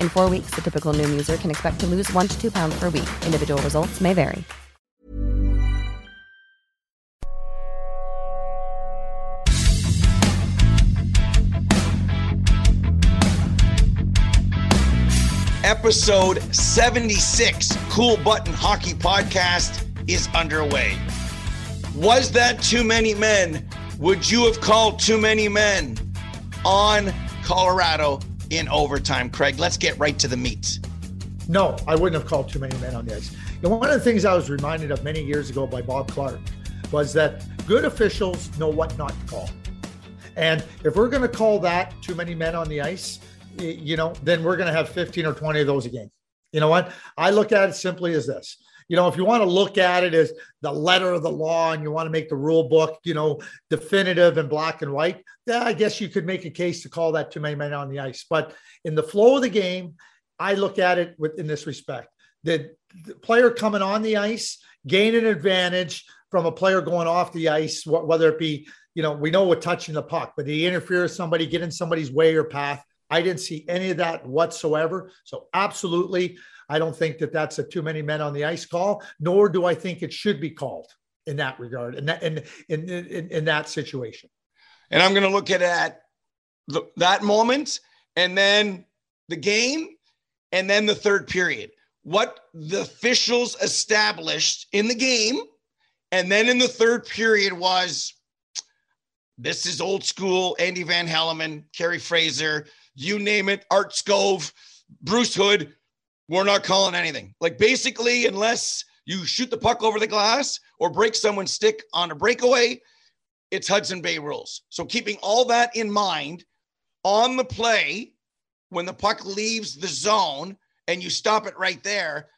In four weeks, the typical Noom user can expect to lose one to two pounds per week. Individual results may vary. Episode 76 Kool Button Hockey Podcast is underway. Was that too many men? Would you have called too many men on Colorado in overtime? Craig, let's get right to the meat. No, I wouldn't have called too many men on the ice. And one of the things I was reminded of many years ago by Bob Clark was that good officials know what not to call. And if we're going to call that too many men on the ice, you know, then we're going to have 15 or 20 of those a game. You know what? I look at it simply as this. You know, if you want to look at it as the letter of the law and you want to make the rule book, you know, definitive and black and white, I guess you could make a case to call that too many men on the ice. But in the flow of the game, I look at it with in this respect. The, the player coming on the ice gain an advantage from a player going off the ice, whether it be, you know, we know we're touching the puck, but he interfere with somebody, get in somebody's way or path. I didn't see any of that whatsoever. So, absolutely, I don't think that that's a too many men on the ice call, nor do I think it should be called in that regard, in that, in, in, in, in that situation. And I'm going to look at, at the, that moment and then the game and then the third period. What the officials established in the game and then in the third period was this is old school Andy Van Hellemond, Kerry Fraser, you name it, Art Skov, Bruce Hood. We're not calling anything. Like basically, unless you shoot the puck over the glass or break someone's stick on a breakaway, it's Hudson Bay rules. So keeping all that in mind on the play, when the puck leaves the zone and you stop it right there,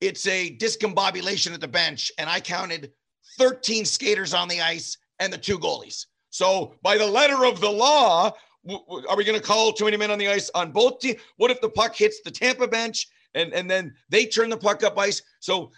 it's a discombobulation at the bench. And I counted 13 skaters on the ice and the two goalies. So by the letter of the law, are we going to call too many men on the ice on both teams? What if the puck hits the Tampa bench and, and then they turn the puck up ice? So,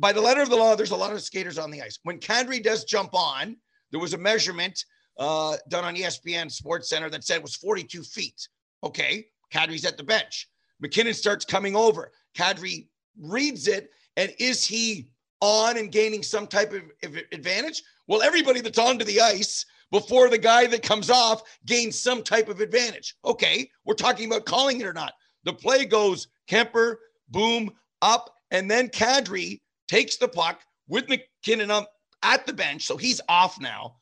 by the letter of the law, there's a lot of skaters on the ice. When Kadri does jump on, there was a measurement uh, done on ESPN Sports Center that said it was 42 feet. Okay, Kadri's at the bench. MacKinnon starts coming over. Kadri reads it, and is he on and gaining some type of advantage? Well, everybody that's onto the ice before the guy that comes off gains some type of advantage. Okay, we're talking about calling it or not. The play goes Kuemper, boom, up, and then Kadri takes the puck with MacKinnon up at the bench. So he's off now.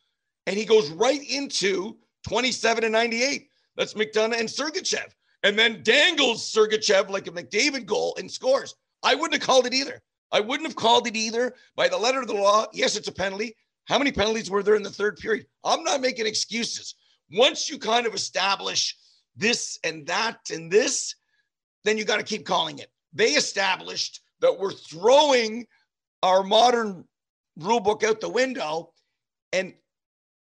And he goes right into 27 and 98. That's McDonagh and Sergachev. And then dangles Sergachev like a McDavid goal and scores. I wouldn't have called it either. I wouldn't have called it either by the letter of the law. Yes, it's a penalty. How many penalties were there in the third period? I'm not making excuses. Once you kind of establish this and that and this, then you got to keep calling it. They established that we're throwing our modern rule book out the window. And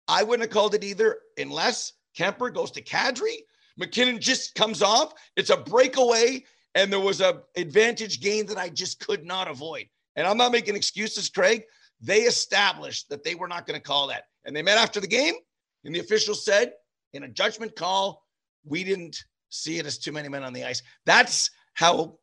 I wouldn't have called it either unless Kuemper goes to Kadri. MacKinnon just comes off. It's a breakaway, and there was a advantage gain that I just could not avoid. And I'm not making excuses, Craig. They established that they were not going to call that. And they met after the game, and the officials said in a judgment call, we didn't see it as too many men on the ice. That's how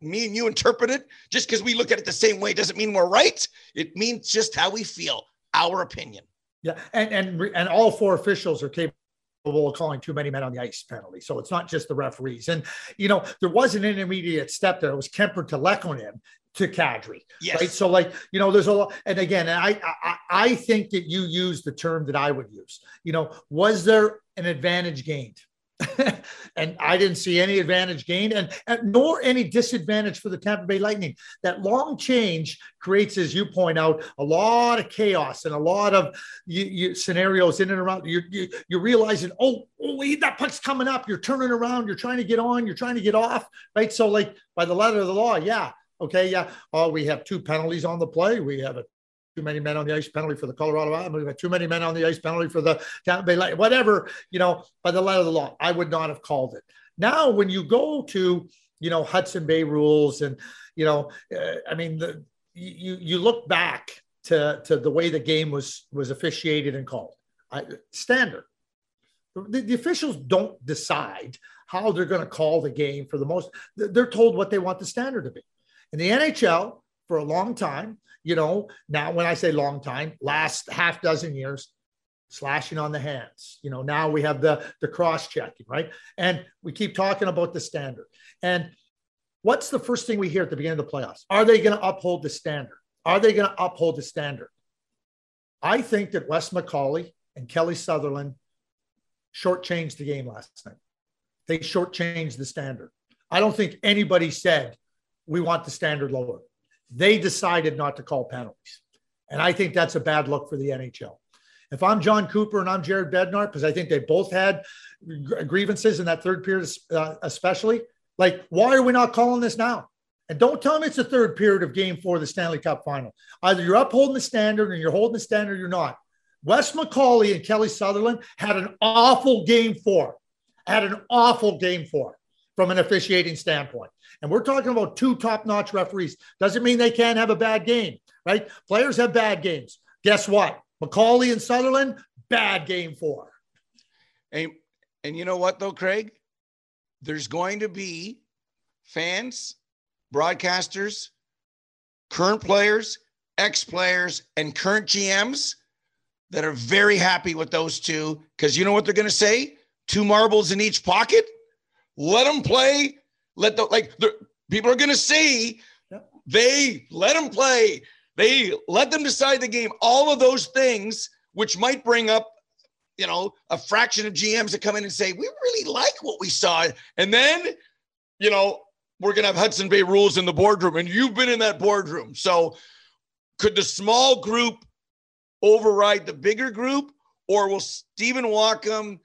me and you interpret it just because we look at it the same way doesn't mean we're right. It means just how we feel, our opinion. Yeah, and and and all four officials are capable of calling too many men on the ice penalty. So it's not just the referees. And you know, there was an intermediate step there. It was Kuemper to Lehkonen to Kadri. Yes. Right. So like, you know, there's a lot. And again, I, I I think that you use the term that I would use. You know, was there an advantage gained? and I didn't see any advantage gained, and, and, nor any disadvantage for the Tampa Bay Lightning. That long change creates, as you point out, a lot of chaos and a lot of you, you, scenarios in and around. You, you you're realizing, oh, oh, that puck's coming up. You're turning around. You're trying to get on. You're trying to get off. Right. So, like by the letter of the law, yeah, okay, yeah. Oh, we have two penalties on the play. We have a too many men on the ice penalty for the Colorado Avalanche. Too many men on the ice penalty for the Tampa Bay Light, whatever, you know, by the letter of the law. I would not have called it. Now, when you go to, you know, Hudson Bay rules and, you know, uh, I mean, the, you, you look back to, to the way the game was, was officiated and called. I, standard. The, the officials don't decide how they're going to call the game for the most. They're told what they want the standard to be. In the NHL, for a long time, you know, now when I say long time, last half dozen years, slashing on the hands. You know, now we have the the cross checking, right? And we keep talking about the standard. And what's the first thing we hear at the beginning of the playoffs? Are they going to uphold the standard? Are they going to uphold the standard? I think that Wes McCauley and Kelly Sutherland shortchanged the game last night. They shortchanged the standard. I don't think anybody said we want the standard lower. They decided not to call penalties. And I think that's a bad look for the NHL. If I'm Jon Cooper and I'm Jared Bednar, because I think they both had grievances in that third period, uh, especially, like, why are we not calling this now? And don't tell me it's the third period of game four of the Stanley Cup final. Either you're upholding the standard and you're holding the standard or you're not. Wes McCauley and Kelly Sutherland had an awful game four, had an awful game four from an officiating standpoint. And we're talking about two top notch referees. Doesn't mean they can't have a bad game, right? Players have bad games. Guess what? McCauley and Sutherland, bad game four. And, and you know what, though, Craig? There's going to be fans, broadcasters, current players, ex players, and current GMs that are very happy with those two because you know what they're going to say? Two marbles in each pocket let them play. Let the like the people are going to see. They let them play. They let them decide the game. All of those things, which might bring up, you know, a fraction of GMs that come in and say, "We really like what we saw," and then, you know, we're going to have Hudson Bay rules in the boardroom, and you've been in that boardroom. So, could the small group override the bigger group, or will Stephen Walkom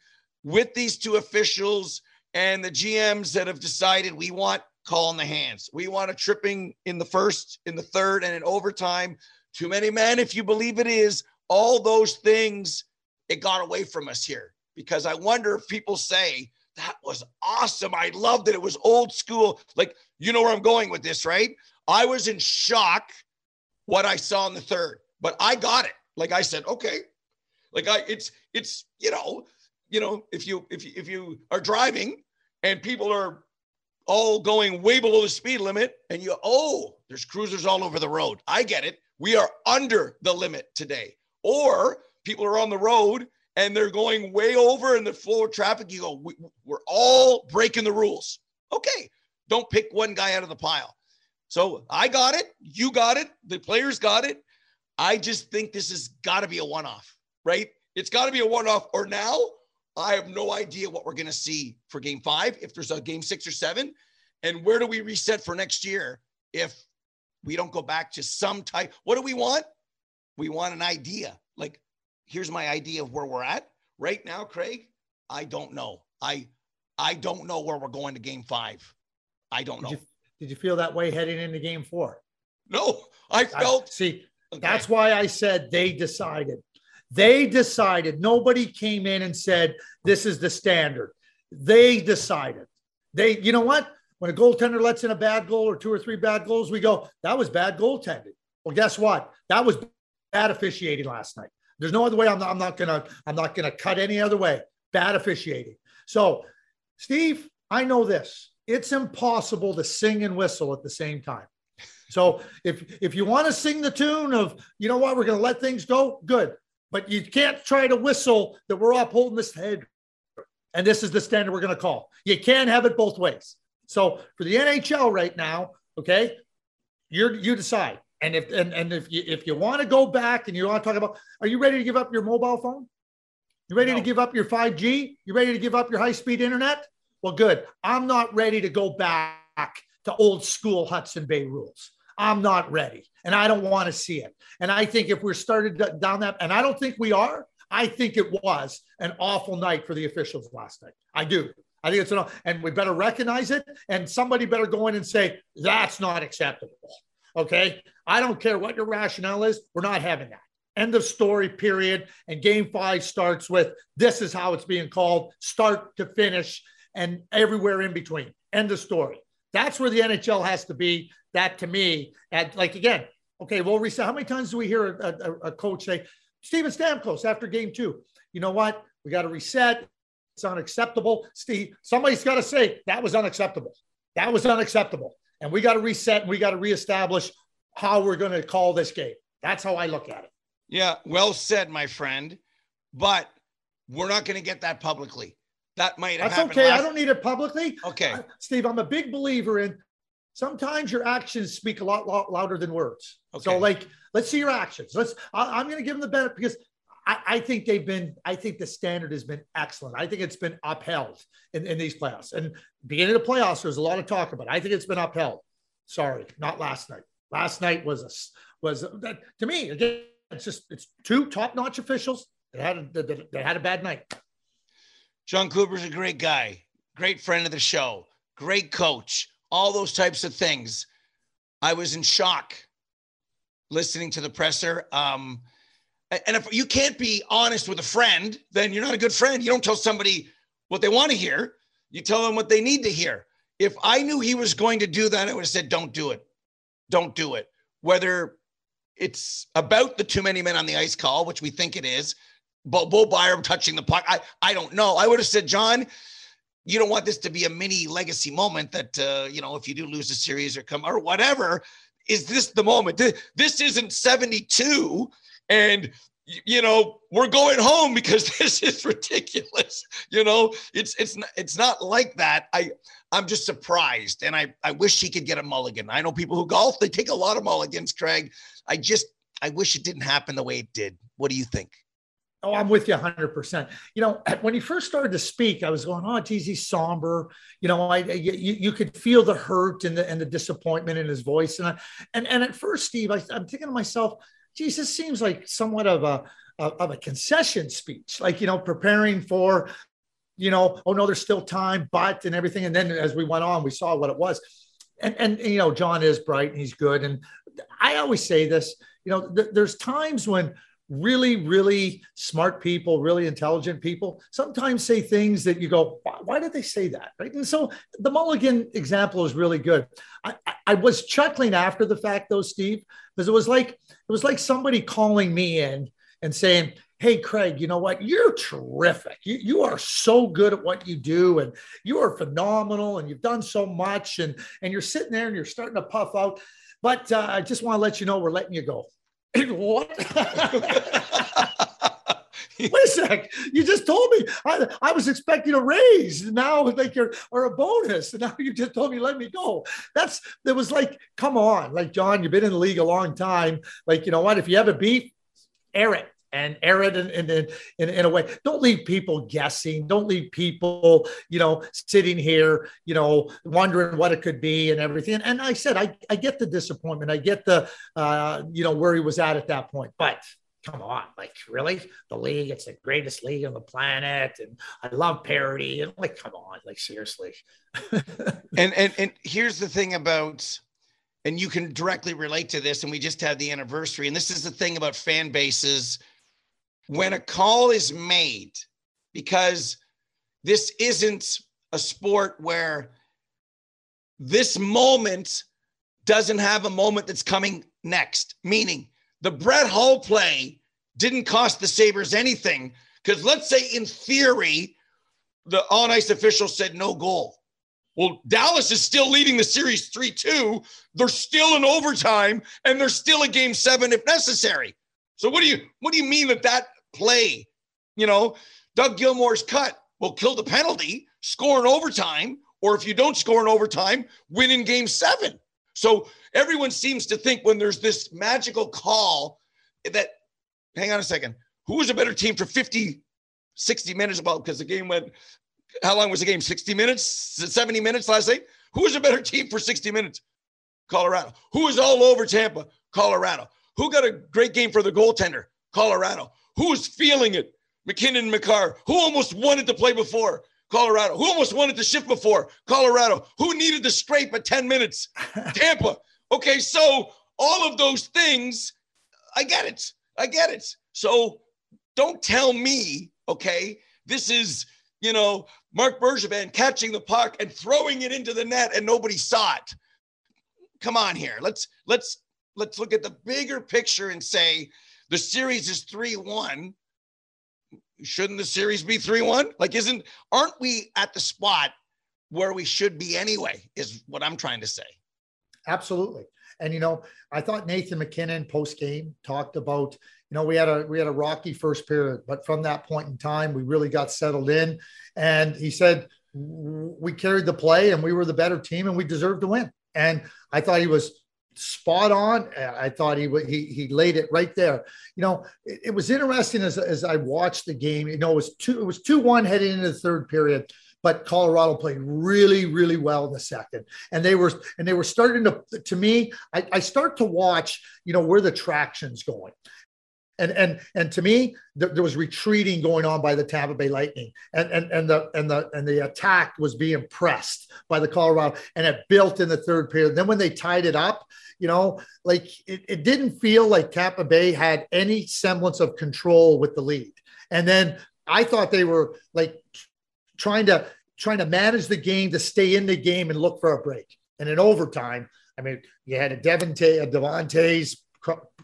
with these two officials? And the GMs that have decided we want call in the hands. We want a tripping in the first, in the third, and in overtime. Too many men, if you believe it is, all those things, it got away from us here. Because I wonder if people say, that was awesome. I loved it. It was old school. Like, you know where I'm going with this, right? I was in shock what I saw in the third, but I got it. Like I said, okay. Like I it's it's you know, you know, if you if you if you are driving and people are all going way below the speed limit, and you oh, there's cruisers all over the road. I get it. We are under the limit today. Or people are on the road and they're going way over in the flow of traffic. You go, we, we're all breaking the rules. Okay, don't pick one guy out of the pile. So I got it. You got it. The players got it. I just think this has got to be a one off, right? It's got to be a one off, or now I have no idea what we're going to see for game five, if there's a game six or seven. And where do we reset for next year if we don't go back to some type? What do we want? We want an idea. Like, here's my idea of where we're at right now, Craig. I don't know. I I don't know where we're going to game five. I don't know. Did you, did you feel that way heading into game four? No, I felt. I, see, okay. that's why I said they decided. They decided. Nobody came in and said, this is the standard. They decided. They, you know what? When a goaltender lets in a bad goal or two or three bad goals, we go, that was bad goaltending. Well, guess what? That was bad officiating last night. There's no other way. I'm not, I'm not gonna, I'm not gonna cut any other way. Bad officiating. So, Steve, I know this. it's impossible to sing and whistle at the same time. So if if you want to sing the tune of, you know what, we're going to let things go, good. But you can't try to whistle that we're upholding this head. And this is the standard we're going to call. You can't have it both ways. So for the NHL right now, okay, you you decide. And if and, and if you if you want to go back and you want to talk about, are you ready to give up your mobile phone? You ready no. to give up your 5G? You ready to give up your high speed internet? Well, good. I'm not ready to go back to old school Hudson Bay rules. I'm not ready and I don't want to see it. And I think if we're started down that, and I don't think we are, I think it was an awful night for the officials last night. I do. I think it's an, and we better recognize it. And somebody better go in and say, that's not acceptable. Okay. I don't care what your rationale is. We're not having that. End of story, period. And game five starts with this is how it's being called, start to finish, and everywhere in between. End of story. That's where the NHL has to be. That to me, and like again, okay, we'll reset. How many times do we hear a, a, a coach say, Steven Stamkos after game two, you know what? We got to reset. It's unacceptable. Steve, somebody's got to say that was unacceptable. That was unacceptable. And we got to reset and we got to reestablish how we're going to call this game. That's how I look at it. Yeah, well said, my friend. But we're not going to get that publicly. That might have That's okay. Last- I don't need it publicly. Okay. Uh, Steve, I'm a big believer in sometimes your actions speak a lot, lot louder than words. Okay. So, like, let's see your actions. Let's, I, am going to give them the benefit because I, I, think they've been, I think the standard has been excellent. I think it's been upheld in, in these playoffs. And beginning of the playoffs, there's a lot of talk about. It. I think it's been upheld. Sorry, not last night. Last night was a, was a, that, to me again. It's just it's two top-notch officials that had a, that, that had a bad night. Jon Cooper's a great guy, great friend of the show, great coach, all those types of things. I was in shock listening to the presser. Um, and if you can't be honest with a friend, then you're not a good friend. You don't tell somebody what they want to hear. You tell them what they need to hear. If I knew he was going to do that, I would have said, don't do it. Don't do it. Whether it's about the too many men on the ice call, which we think it is, Bo, Bo Byram touching the puck. I, I don't know. I would have said, Jon, you don't want this to be a mini legacy moment that, uh, you know, if you do lose a series or come or whatever, is this the moment? This isn't 72 and you know we're going home because this is ridiculous you know it's it's not, it's not like that i i'm just surprised and i i wish he could get a mulligan i know people who golf they take a lot of mulligans craig i just i wish it didn't happen the way it did what do you think Oh, I'm with you 100%. You know, when he first started to speak, I was going, oh, geez, he's somber. You know, I, you, you could feel the hurt and the, and the disappointment in his voice. And, I, and, and at first, Steve, I, I'm thinking to myself, geez, this seems like somewhat of a, of a concession speech, like, you know, preparing for, you know, oh no, there's still time, but, and everything. And then as we went on, we saw what it was. And, and, and you know, Jon is bright and he's good. And I always say this, you know, th- there's times when, really, really smart people, really intelligent people sometimes say things that you go, why, did they say that? Right. And so the Mulligan example is really good. I, I, I was chuckling after the fact though, Steve, because it was like it was like somebody calling me in and saying, Hey, Craig, you know what? You're terrific. You, you are so good at what you do, and you are phenomenal, and you've done so much. And, and you're sitting there and you're starting to puff out. But uh, I just want to let you know we're letting you go. what? Wait a sec. You just told me I, I was expecting a raise. Now like you're or a bonus. And now you just told me let me go. That's there was like, come on. Like Jon, you've been in the league a long time. Like, you know what? If you have a beef, air it and air it in, in, in, in, a way. Don't leave people guessing. Don't leave people, you know, sitting here, you know, wondering what it could be and everything. And I said, I, I get the disappointment. I get the, uh, you know, where he was at at that point. But come on, like really, the league, it's the greatest league on the planet, and I love parody. And like, come on, like seriously. and and and here's the thing about and you can directly relate to this and we just had the anniversary and this is the thing about fan bases when a call is made, because this isn't a sport where this moment doesn't have a moment that's coming next, meaning the Brett Hull play didn't cost the Sabres anything. Because let's say, in theory, the on ice official said no goal. Well, Dallas is still leading the series 3 2. They're still in overtime and they're still a game seven if necessary. So what do you what do you mean that that play, you know, Doug Gilmour's cut will kill the penalty, score in overtime, or if you don't score in overtime, win in game seven. So everyone seems to think when there's this magical call that, hang on a second, who was a better team for 50, 60 minutes? about because the game went, how long was the game? 60 minutes, 70 minutes last night? Who was a better team for 60 minutes? Colorado. Who was all over Tampa? Colorado. Who got a great game for the goaltender? Colorado. Who was feeling it? MacKinnon Makar. Who almost wanted to play before? Colorado. Who almost wanted to shift before? Colorado. Who needed to scrape at 10 minutes? Tampa. Okay, so all of those things, I get it. I get it. So don't tell me, okay, this is, you know, Marc Bergevin catching the puck and throwing it into the net and nobody saw it. Come on here. Let's let's let's look at the bigger picture and say the series is 3-1 shouldn't the series be 3-1 like isn't aren't we at the spot where we should be anyway is what i'm trying to say. Absolutely. And you know i thought nathan mackinnon post game talked about you know we had a we had a rocky first period but from that point in time we really got settled in. And he said we carried the play and we were the better team and we deserved to win. And i thought he was spot on. I thought he he he laid it right there. You know, it, it, was interesting as, as I watched the game. You know, it was two it was two one heading into the third period, but Colorado played really really well in the second, and they were and they were starting to to me. I, I start to watch you know where the traction's going. And and and to me, there was retreating going on by the Tampa Bay Lightning, and and and the and the and the attack was being pressed by the Colorado, and it built in the third period. Then when they tied it up, you know, like it, it didn't feel like Tampa Bay had any semblance of control with the lead. And then I thought they were like trying to trying to manage the game to stay in the game and look for a break. And in overtime, I mean, you had a Devontae, a Devon Toews'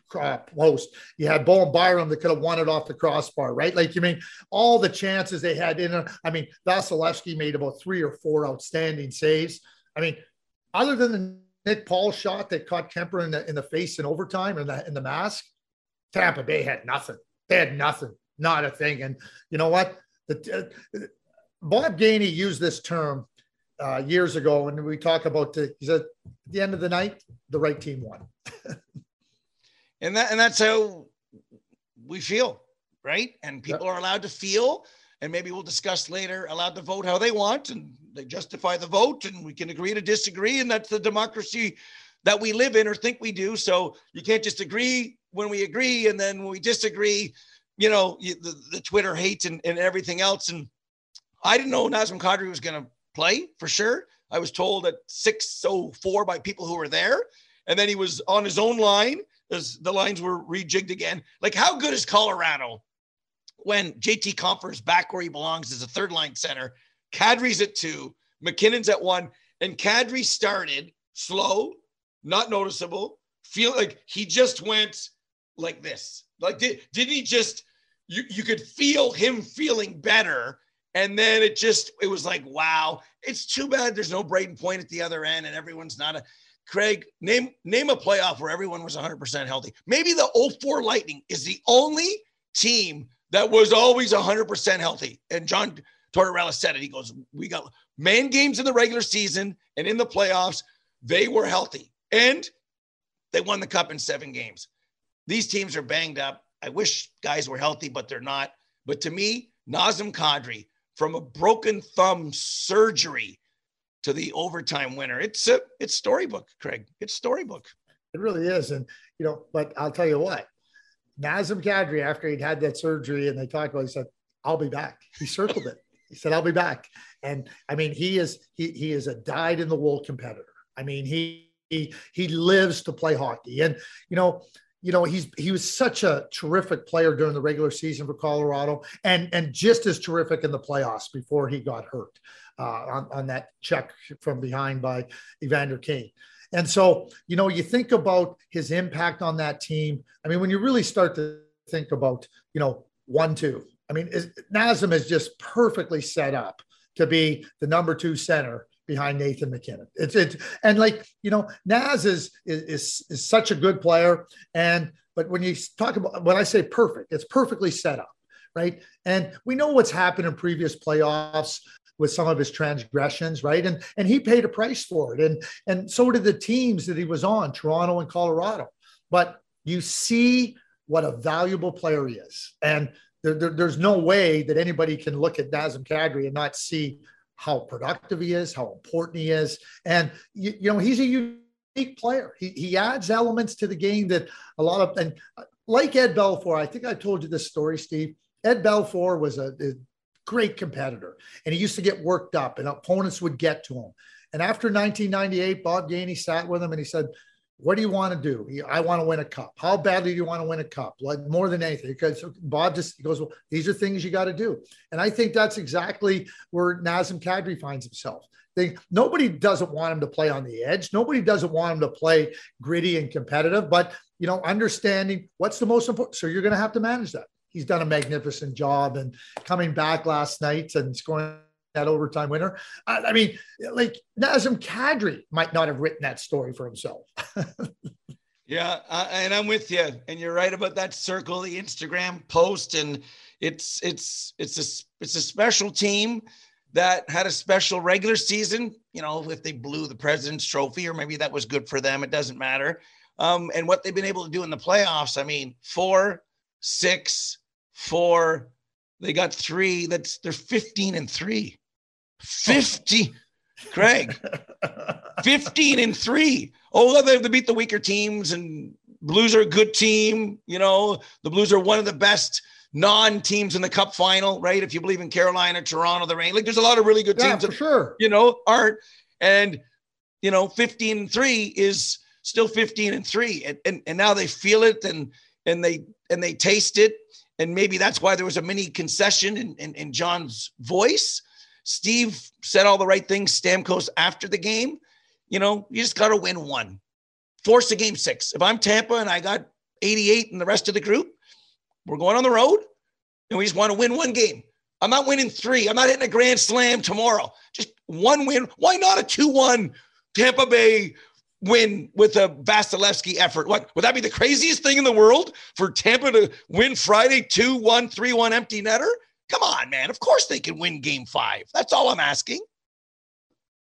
post. You had Bowen Byram that could have won it off the crossbar, right? Like you mean all the chances they had in. I mean, Vasilevskiy made about three or four outstanding saves. I mean, other than the Nick Paul shot that caught Kuemper in the in the face in overtime in the in the mask. Tampa Bay had nothing. They had nothing, not a thing. And you know what? The, uh, Bob Gainey used this term uh, years ago, and we talk about the. He said, at the end of the night, the right team won. And that and that's how we feel, right? And people are allowed to feel and maybe we'll discuss later, allowed to vote how they want and they justify the vote and we can agree to disagree. And that's the democracy that we live in or think we do. So you can't just agree when we agree and then when we disagree, you know, you, the, the Twitter hate and, and everything else. And I didn't know Nazem Kadri was going to play for sure. I was told at 604 by people who were there. And then he was on his own line as the lines were rejigged again. Like, how good is Colorado when JT Compher's back where he belongs as a third line center. Kadri's at two, MacKinnon's at one, and Kadri started slow, not noticeable. Feel like he just went like this. Like did did he just you you could feel him feeling better. And then it just it was like, wow, it's too bad there's no Brayden Point at the other end and everyone's not a Craig, name name a playoff where everyone was 100% healthy. Maybe the 04 Lightning is the only team that was always 100% healthy. And John Tortorella said it. He goes, We got man games in the regular season and in the playoffs, they were healthy. And they won the cup in seven games. These teams are banged up. I wish guys were healthy, but they're not. But to me, Nazem Kadri, from a broken thumb surgery to the overtime winner, it's a it's storybook, Craig. It's storybook. It really is. And you know, but I'll tell you what, Nazem Kadri, after he'd had that surgery and they talked about, it, he said, I'll be back. He circled it. He said, I'll be back. And I mean, he is, he, he is a dyed in the wool competitor. I mean, he, he, he lives to play hockey. And, you know, you know, he's, he was such a terrific player during the regular season for Colorado and, and just as terrific in the playoffs before he got hurt uh, on, on that check from behind by Evander Kane. And so, you know, you think about his impact on that team. I mean, when you really start to think about, you know, one, two, I mean, Nazem is just perfectly set up to be the number two center behind Nathan MacKinnon. It's it's and like you know, Naz is is is such a good player. And but when you talk about when I say perfect, it's perfectly set up, right? And we know what's happened in previous playoffs with some of his transgressions, right? And and he paid a price for it. And and so did the teams that he was on, Toronto and Colorado. But you see what a valuable player he is. And there, there, there's no way that anybody can look at Nazem Kadri and not see how productive he is, how important he is. And, you, you know, he's a unique player. He, he adds elements to the game that a lot of, and uh, like Ed Belfour, I think I told you this story, Steve. Ed Belfour was a, a great competitor and he used to get worked up and opponents would get to him. And after 1998, Bob Gainey sat with him and he said, what do you want to do? I want to win a cup. How badly do you want to win a cup? Like more than anything, because Bob just goes, well, these are things you got to do. And I think that's exactly where Nazem Kadri finds himself. They, nobody doesn't want him to play on the edge. Nobody doesn't want him to play gritty and competitive, but you know, understanding what's the most important. So you're going to have to manage that. He's done a magnificent job and coming back last night and scoring that overtime winner. I, I mean, like Nazem Kadri might not have written that story for himself. yeah, uh, and I'm with you. And you're right about that circle, the Instagram post, and it's it's it's a it's a special team that had a special regular season. You know, if they blew the President's Trophy, or maybe that was good for them. It doesn't matter. Um, and what they've been able to do in the playoffs. I mean, four, six, four. They got three. That's they're 15 and three. 50, Craig, 15 and three. Oh, they have to beat the weaker teams, and Blues are a good team. You know, the Blues are one of the best non teams in the cup final, right? If you believe in Carolina, Toronto, the Rain, like there's a lot of really good yeah, teams for that, sure. you know, aren't. And, you know, 15 and three is still 15 and three. And, and, and now they feel it and, and they, and they taste it. And maybe that's why there was a mini concession in, in, in Jon's voice Steve said all the right things, Stamkos, after the game. You know, you just got to win one. Force a game six. If I'm Tampa and I got 88 and the rest of the group, we're going on the road and we just want to win one game. I'm not winning three. I'm not hitting a grand slam tomorrow. Just one win. Why not a 2 1 Tampa Bay win with a Vasilevskiy effort? What would that be the craziest thing in the world for Tampa to win Friday 2 1 3 1 empty netter? Come on, man. Of course they can win game five. That's all I'm asking.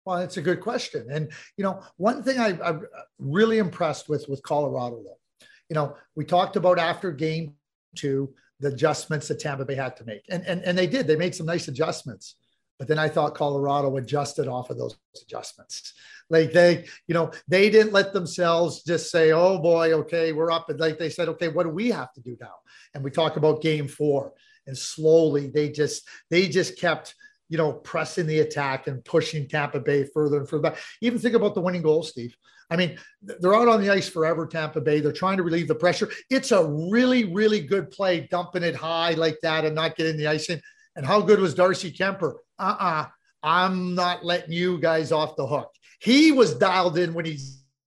Well, that's a good question. And, you know, one thing I, am really impressed with with Colorado, though, you know, we talked about after game two, the adjustments that Tampa Bay had to make. And, and, and they did. They made some nice adjustments. But then I thought Colorado adjusted off of those adjustments. Like they, you know, they didn't let themselves just say, oh boy, okay, we're up. And like they said, okay, what do we have to do now? And we talk about game four and slowly they just they just kept you know pressing the attack and pushing Tampa Bay further and further back. Even think about the winning goal, Steve. I mean, they're out on the ice forever, Tampa Bay. They're trying to relieve the pressure. It's a really, really good play, dumping it high like that and not getting the ice in. And how good was Darcy Kuemper? Uh-uh. I'm not letting you guys off the hook. He was dialed in when he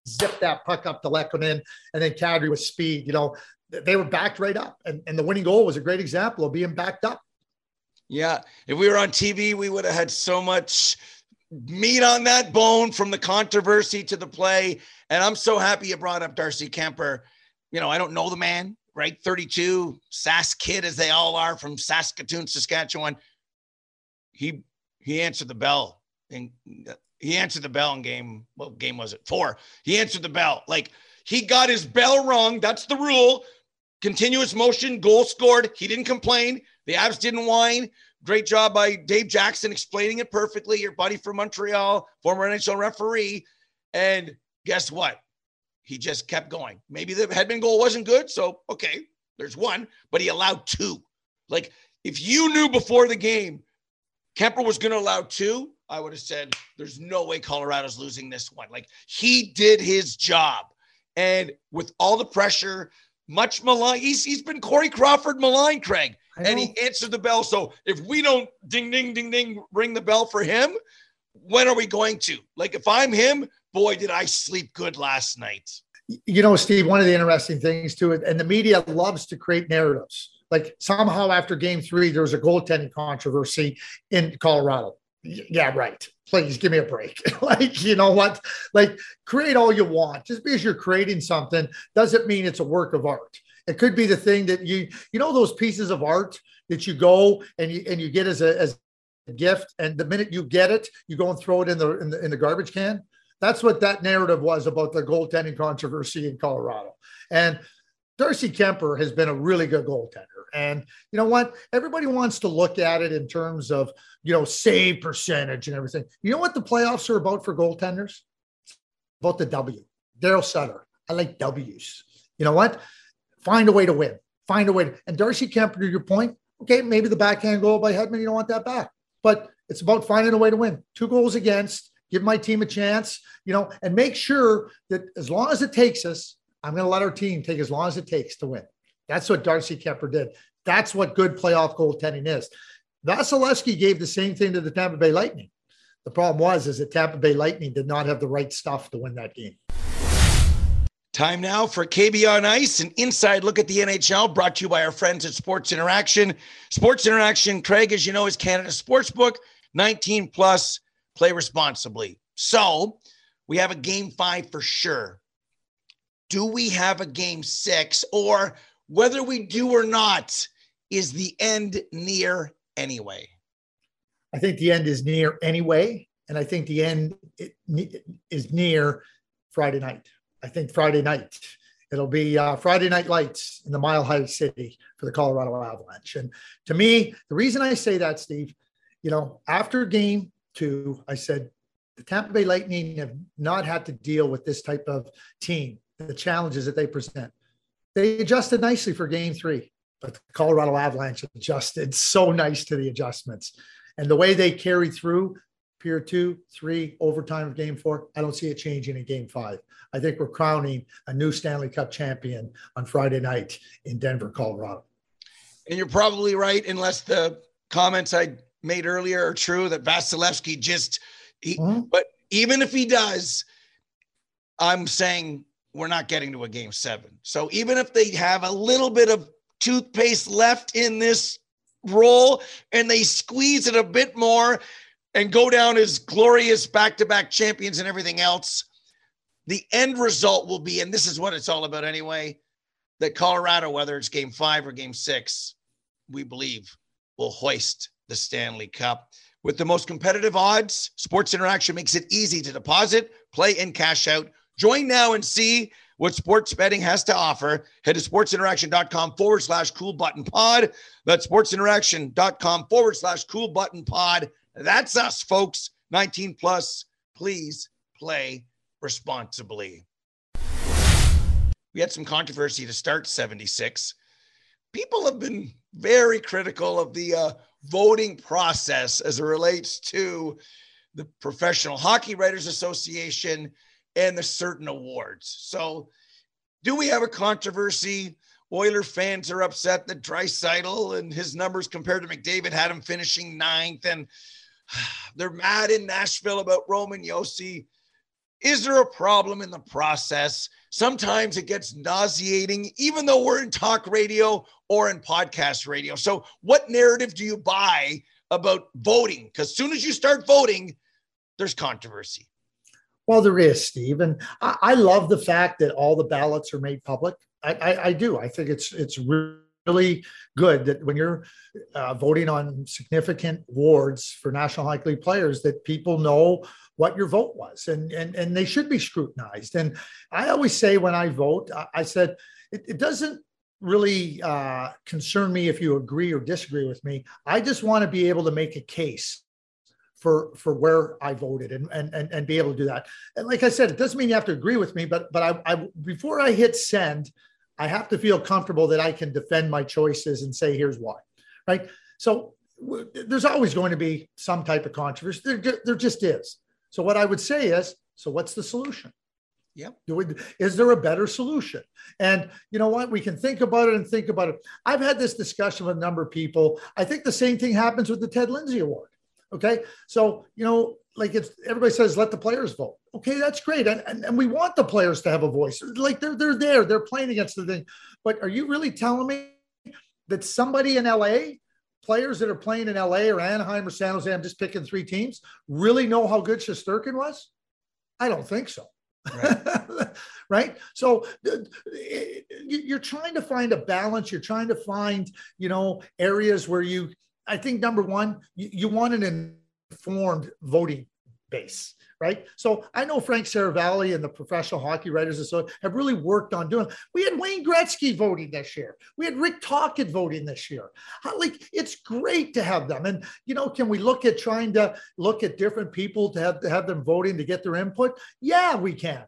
zipped that puck up to Lehkonen and then Kadri with speed. You know, they were backed right up. And, and the winning goal was a great example of being backed up. Yeah. If we were on TV, we would have had so much meat on that bone from the controversy to the play. And I'm so happy you brought up Darcy Kuemper. You know, I don't know the man, right? 32, Sass kid as they all are from Saskatoon, Saskatchewan. He he answered the bell and he answered the bell in game. What game was it? Four. He answered the bell. Like he got his bell rung. That's the rule continuous motion, goal scored. He didn't complain. The Avs didn't whine. Great job by Dave Jackson explaining it perfectly. Your buddy from Montreal, former NHL referee. And guess what? He just kept going. Maybe the Hedman goal wasn't good. So, okay, there's one, but he allowed two. Like, if you knew before the game Kuemper was going to allow two, I would have said, there's no way Colorado's losing this one. Like, he did his job. And with all the pressure, much maligned. He's he's been Corey Crawford maligned, Craig, and he answered the bell. So if we don't ding ding ding ding ring the bell for him, when are we going to? Like if I'm him, boy, did I sleep good last night. You know, Steve, one of the interesting things to it, and the media loves to create narratives. Like somehow after game three, there was a goaltending controversy in Colorado. Yeah, right. Please give me a break. like, you know what? Like, create all you want. Just because you're creating something doesn't mean it's a work of art. It could be the thing that you, you know, those pieces of art that you go and you and you get as a as a gift, and the minute you get it, you go and throw it in the in the, in the garbage can. That's what that narrative was about the goaltending controversy in Colorado. And Darcy Kuemper has been a really good goaltender. And you know what? Everybody wants to look at it in terms of, you know, save percentage and everything. You know what the playoffs are about for goaltenders? About the W. Darryl Sutter. I like W's. You know what? Find a way to win. Find a way. To, and Darcy Kuemper, to your point, okay, maybe the backhand goal by Hedman, you don't want that back. But it's about finding a way to win. Two goals against, give my team a chance, you know, and make sure that as long as it takes us, I'm going to let our team take as long as it takes to win. That's what Darcy Kuemper did. That's what good playoff goaltending is. Vasilevskiy gave the same thing to the Tampa Bay Lightning. The problem was is that Tampa Bay Lightning did not have the right stuff to win that game. Time now for KB on Ice, an inside look at the NHL brought to you by our friends at Sports Interaction. Sports Interaction, Craig, as you know, is Canada's sports book, 19 plus, play responsibly. So we have a game five for sure do we have a game six? Or whether we do or not, is the end near anyway? I think the end is near anyway. And I think the end is near Friday night. I think Friday night. It'll be uh, Friday night lights in the Mile High City for the Colorado Avalanche. And to me, the reason I say that, Steve, you know, after game two, I said the Tampa Bay Lightning have not had to deal with this type of team the challenges that they present. They adjusted nicely for game three, but the Colorado Avalanche adjusted so nice to the adjustments. And the way they carried through period two, three, overtime of game four, I don't see it changing in game five. I think we're crowning a new Stanley Cup champion on Friday night in Denver, Colorado. And you're probably right, unless the comments I made earlier are true that Vasilevskiy just, he, mm-hmm. but even if he does, I'm saying we're not getting to a game seven. So even if they have a little bit of toothpaste left in this roll and they squeeze it a bit more and go down as glorious back to back champions and everything else, the end result will be, and this is what it's all about anyway, that Colorado, whether it's game five or game six, we believe will hoist the Stanley Cup. With the most competitive odds, Sports Interaction makes it easy to deposit, play, and cash out Join now and see what sports betting has to offer. Head to sportsinteraction.com forward slash cool button pod. That's sportsinteraction.com forward slash cool button pod. That's us, folks. 19 plus. Please play responsibly. We had some controversy to start 76. People have been very critical of the uh, voting process as it relates to the Professional Hockey Writers Association and the certain awards. So, do we have a controversy? Oiler fans are upset that Draisaitl and his numbers compared to McDavid had him finishing ninth, and they're mad in Nashville about Roman Josi. Is there a problem in the process? Sometimes it gets nauseating, even though we're in talk radio or in podcast radio. So, what narrative do you buy about voting? Because as soon as you start voting, there's controversy. Well, there is, Steve, and I, I, love the fact that all the ballots are made public. I, I, I do. I think it's it's really good that when you're uh, voting on significant awards for National Hockey League players, that people know what your vote was, and and and they should be scrutinized. And I always say when I vote, I, I said it, it doesn't really uh, concern me if you agree or disagree with me. I just want to be able to make a case for for where I voted and and and, and be able to do that. And like I said, it doesn't mean you have to agree with me, but but I, I before I hit send, I have to feel comfortable that I can defend my choices and say here's why, right? So w- there's always going to be some type of controversy. There, there just is. So what I would say is, so what's the solution? Yeah. Do we, is there a better solution? And you know what? We can think about it and think about it. I've had this discussion with a number of people. I think the same thing happens with the Ted Lindsay Award. Okay. So, you know, like it's everybody says, let the players vote. Okay, that's great. And, and, and we want the players to have a voice. Like they're they're there, they're playing against the thing. But are you really telling me that somebody in LA players that are playing in LA or Anaheim or San Jose, I'm just picking three teams, really know how good Shesterkin was? I don't think so. Right. right. So uh, you're trying to find a balance. You're trying to find, you know, areas where you, I think number one, you, you want an informed voting base right? So I know Frank Seravalli and the Professional Hockey Writers Association have really worked on doing. We had Wayne Gretzky voting this year. We had Rick Tocchet voting this year. Like it's great to have them. And you know, can we look at trying to look at different people to have to have them voting to get their input? Yeah, we can.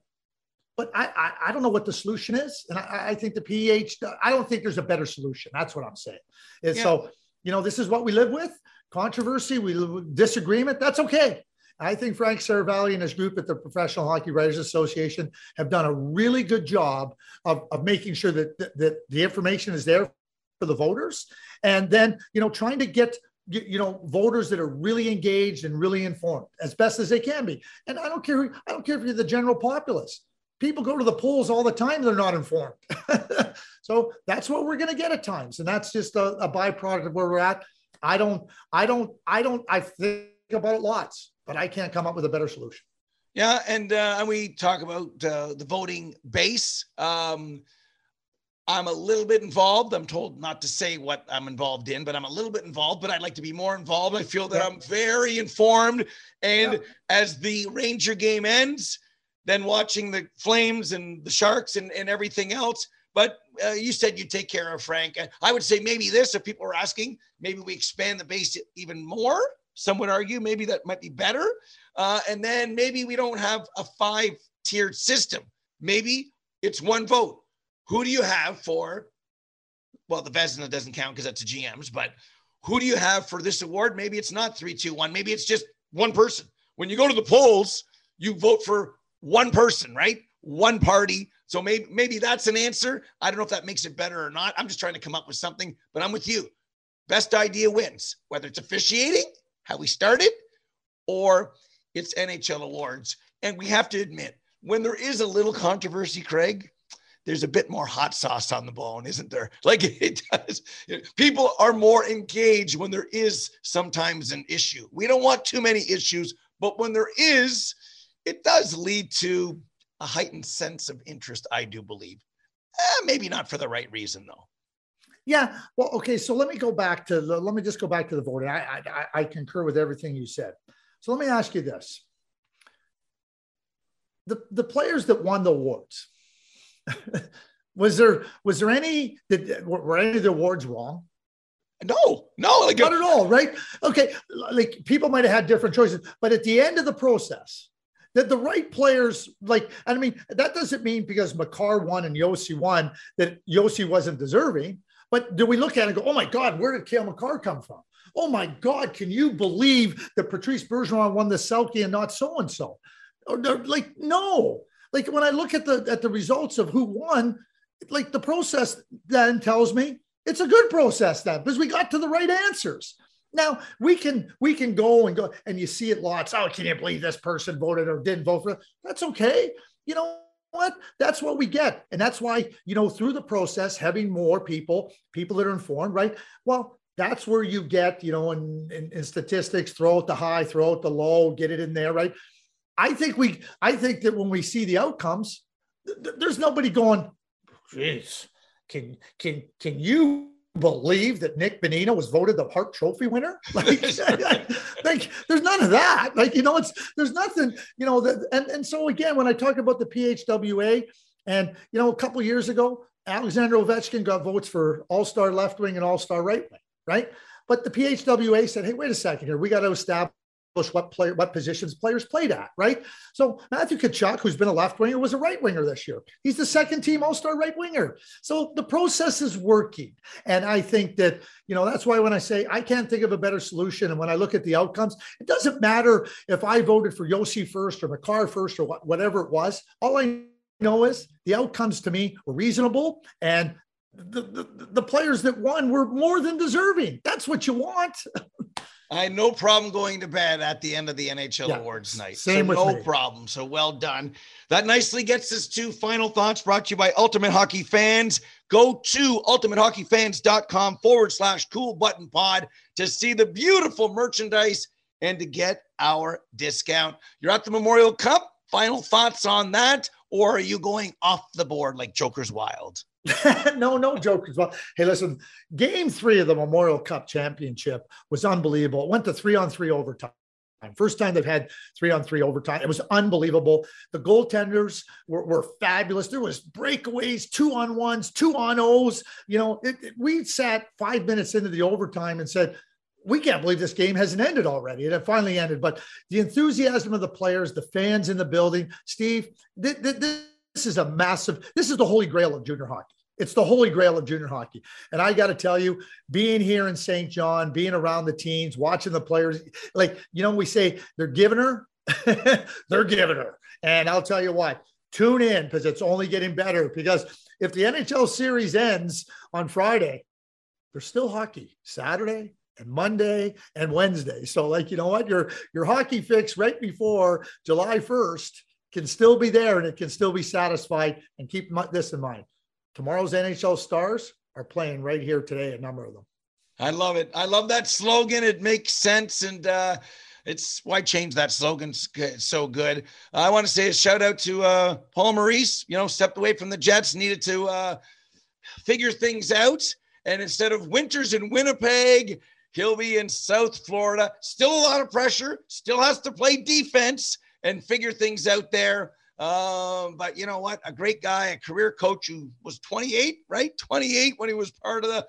But I, I, I don't know what the solution is, and I, I, think the PH. I don't think there's a better solution. That's what I'm saying. And yeah. so, you know, this is what we live with. Controversy, we disagreement. That's okay I think Frank Seravalli and his group at the Professional Hockey Writers Association have done a really good job of, of making sure that, that, that the information is there for the voters. And then, you know, trying to get you know voters that are really engaged and really informed as best as they can be and i don't care i don't care if you're the general populace people go to the polls all the time they're not informed so that's what we're going to get at times and that's just a, a byproduct of where we're at i don't i don't i don't i think about it lots but I can't come up with a better solution. Yeah, and uh, we talk about uh, the voting base. Um, I'm a little bit involved. I'm told not to say what I'm involved in, but I'm a little bit involved. But I'd like to be more involved. I feel that yeah. I'm very informed. And yeah. as the Ranger game ends, then watching the Flames and the Sharks and, and everything else. But uh, you said you take care of Frank. I would say maybe this, if people are asking, maybe we expand the base even more some would argue maybe that might be better. Uh, and then maybe we don't have a five tiered system. Maybe it's one vote. Who do you have for? Well, the Vezina doesn't count because that's a GMs, but who do you have for this award? Maybe it's not three, two, one. Maybe it's just one person. When you go to the polls, you vote for one person, right? One party. So maybe maybe that's an answer. I don't know if that makes it better or not. I'm just trying to come up with something, but I'm with you. Best idea wins, whether it's officiating how we started, or it's NHL awards. And we have to admit, when there is a little controversy, Craig, there's a bit more hot sauce on the bone, isn't there? Like it does. People are more engaged when there is sometimes an issue. We don't want too many issues, but when there is, it does lead to a heightened sense of interest, I do believe. Eh, maybe not for the right reason, though. Yeah. Well, okay. So let me go back to let me just go back to the voting. I, I I concur with everything you said. So let me ask you this: the the players that won the awards was there was there any did were any of the awards wrong? No, no, like not at all, right? Okay, like people might have had different choices, but at the end of the process, that the right players like i mean that doesn't mean because Makar won and Josi won that Josi wasn't deserving but do we look at it and go, oh my God, where did Cale Makar come from? Oh my God, can you believe that Patrice Bergeron won the Selke and not so and so? Like, no. Like when I look at the at the results of who won, like the process then tells me it's a good process then because we got to the right answers. Now we can we can go and go and you see it lots. Oh, can you believe this person voted or didn't vote for it? That's okay. You know, what? That's what we get. And that's why, you know, through the process, having more people, people that are informed, right? Well, that's where you get, you know, in, in, in statistics, throw out the high, throw out the low, get it in there, right? I think we, I think that when we see the outcomes, th- there's nobody going, geez, can, can, can you believe that Nick Bonino was voted the Hart Trophy winner? Like, like, there's none of that. Like, you know, it's there's nothing, you know, that and, and so again, when I talk about the PHWA, and you know, a couple years ago, Alexander Ovechkin got votes for all-star left wing and all-star right wing, right? But the PHWA said, hey, wait a second here, we got to establish what player, what positions players played at, right? So Matthew Tkachuk, who's been a left winger, was a right winger this year. He's the second team All Star right winger. So the process is working, and I think that you know that's why when I say I can't think of a better solution, and when I look at the outcomes, it doesn't matter if I voted for Josi first or Makar first or whatever it was. All I know is the outcomes to me were reasonable and. The, the, the players that won were more than deserving. That's what you want. I had no problem going to bed at the end of the NHL Yeah, awards night. same so with no me. problem. So well done. That nicely gets us to final thoughts brought to you by Ultimate Hockey Fans. Go to ultimatehockeyfans.com forward slash Kool Button pod to see the beautiful merchandise and to get our discount. You're at the Memorial Cup. Final thoughts on that? Or are you going off the board like Joker's Wild? no, no joke as well. Hey, listen, game three of the Memorial Cup Championship was unbelievable. It went to three on three overtime. First time they've had three on three overtime. It was unbelievable. The goaltenders were, were fabulous. There was breakaways, two on ones, two on O's. You know, it, it- we sat five minutes into the overtime and said, we can't believe this game hasn't ended already. It finally ended. But the enthusiasm of the players, the fans in the building, Steve, th- th- this is a massive, this is the holy grail of junior hockey. It's the holy grail of junior hockey. And I got to tell you, being here in Saint John, being around the teams, watching the players, like, you know, we say they're giving her, they're giving her. And I'll tell you what, tune in because it's only getting better. Because if the NHL series ends on Friday, there's still hockey Saturday and Monday and Wednesday. So, like, you know what? Your your hockey fix right before July 1st can still be there and it can still be satisfied. And keep this in mind tomorrow's NHL stars are playing right here today, a number of them. I love it. I love that slogan. It makes sense. And uh, it's why change that slogan. So good. I want to say a shout out to uh, Paul Maurice, you know, stepped away from the Jets, needed to uh, figure things out. And instead of winters in Winnipeg, he'll be in South Florida. Still a lot of pressure, still has to play defense and figure things out there. Um, but you know what? A great guy, a career coach who was 28, right? 28 when he was part of the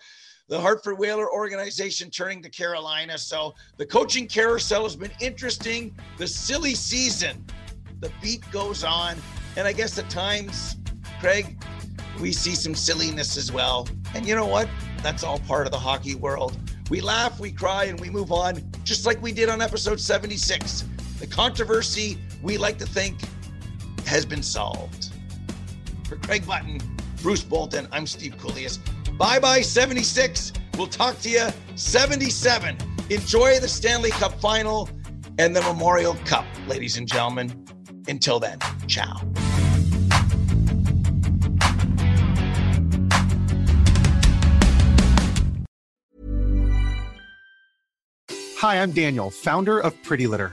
the Hartford Whaler organization turning to Carolina. So the coaching carousel has been interesting. The silly season, the beat goes on. And I guess at times, Craig, we see some silliness as well. And you know what? That's all part of the hockey world. We laugh, we cry, and we move on, just like we did on episode 76. The controversy, we like to think, has been solved. For Craig Button, Bruce Bolton, I'm Steve Kouleas. Bye bye, 76. We'll talk to you 77. Enjoy the Stanley Cup final and the Memorial Cup, ladies and gentlemen. Until then, ciao. Hi, I'm Daniel, founder of Pretty Litter.